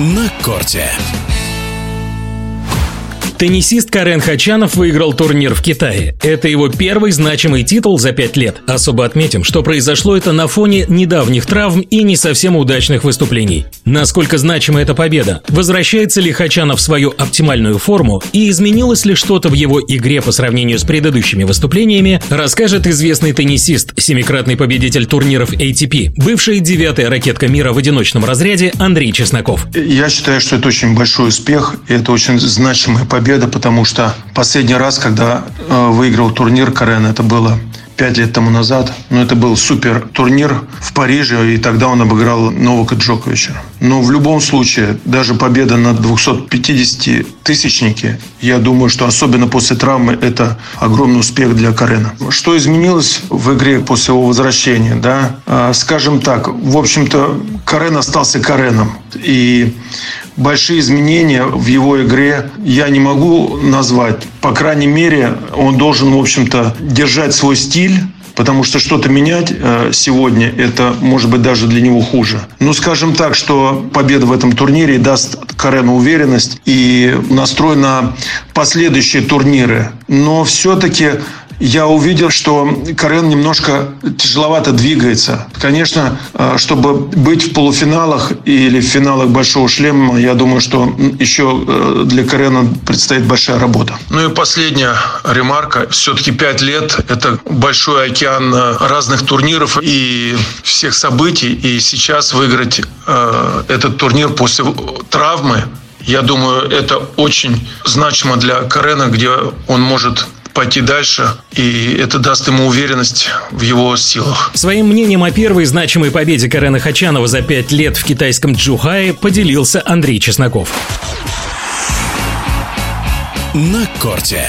на корте. Теннисист Карен Хачанов выиграл турнир в Китае. Это его первый значимый титул за пять лет. Особо отметим, что произошло это на фоне недавних травм и не совсем удачных выступлений. Насколько значима эта победа? Возвращается ли Хачанов в свою оптимальную форму и изменилось ли что-то в его игре по сравнению с предыдущими выступлениями, расскажет известный теннисист, семикратный победитель турниров ATP, бывшая девятая ракетка мира в одиночном разряде Андрей Чесноков. Я считаю, что это очень большой успех, и это очень значимая победа победа, потому что последний раз, когда э, выиграл турнир Карен, это было пять лет тому назад. Но это был супер турнир в Париже, и тогда он обыграл Новака Джоковича. Но в любом случае, даже победа на 250-тысячнике, я думаю, что особенно после травмы, это огромный успех для Карена. Что изменилось в игре после его возвращения? Да? А, скажем так, в общем-то, Карен остался Кареном. И большие изменения в его игре я не могу назвать. По крайней мере, он должен, в общем-то, держать свой стиль, потому что что-то менять э, сегодня это может быть даже для него хуже. Ну, скажем так, что победа в этом турнире даст Карену уверенность и настрой на последующие турниры. Но все-таки я увидел, что Карен немножко тяжеловато двигается. Конечно, э, чтобы быть в полуфиналах или в финалах Большого шлема, я думаю, что еще э, для Карена предстоит большая работа. Ну и последняя ремарка. Все-таки пять лет – это большой океан э, разных турниров и всех событий. И сейчас выиграть этот турнир после травмы, я думаю, это очень значимо для Карена, где он может пойти дальше, и это даст ему уверенность в его силах. Своим мнением о первой значимой победе Карена Хачанова за пять лет в китайском Джухае поделился Андрей Чесноков. На корте.